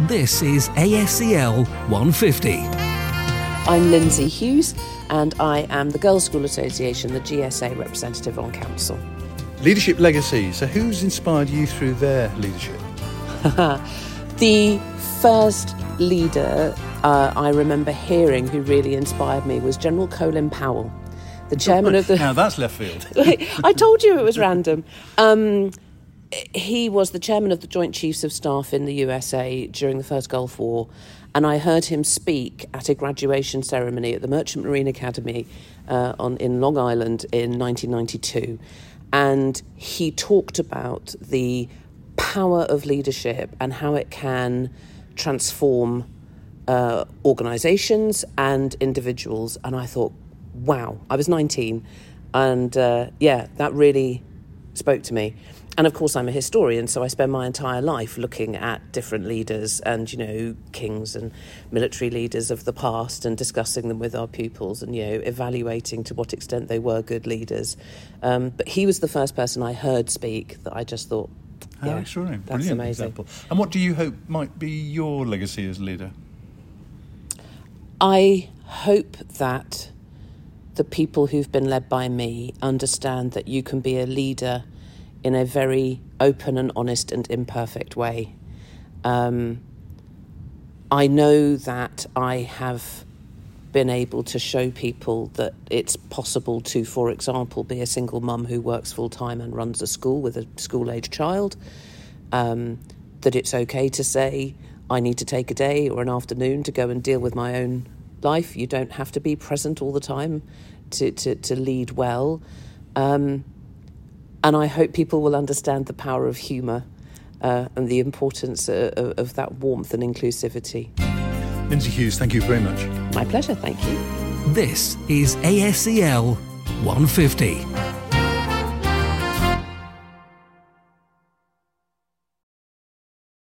This is ASCL 150. I'm Lindsey Hughes, and I am the Girls' School Association, the GSA representative on council. Leadership legacy. So, who's inspired you through their leadership? the first leader uh, I remember hearing who really inspired me was General Colin Powell, the chairman of the. Now that's left field. I told you it was random. Um, he was the chairman of the Joint Chiefs of Staff in the USA during the First Gulf War, and I heard him speak at a graduation ceremony at the Merchant Marine Academy uh, on, in Long Island in 1992. And he talked about the power of leadership and how it can transform uh, organizations and individuals. And I thought, wow, I was 19. And uh, yeah, that really spoke to me and of course I'm a historian, so I spend my entire life looking at different leaders and you know kings and military leaders of the past and discussing them with our pupils and you know evaluating to what extent they were good leaders. Um, but he was the first person I heard speak that I just thought, How yeah, extraordinary! That's Brilliant amazing. example. And what do you hope might be your legacy as leader? I hope that the people who've been led by me understand that you can be a leader in a very open and honest and imperfect way. Um, I know that I have been able to show people that it's possible to, for example, be a single mum who works full time and runs a school with a school age child. Um, that it's okay to say, I need to take a day or an afternoon to go and deal with my own life. You don't have to be present all the time to, to, to lead well. Um, and I hope people will understand the power of humour uh, and the importance uh, of, of that warmth and inclusivity. Lindsey Hughes, thank you very much. My pleasure, thank you. This is ASCL 150.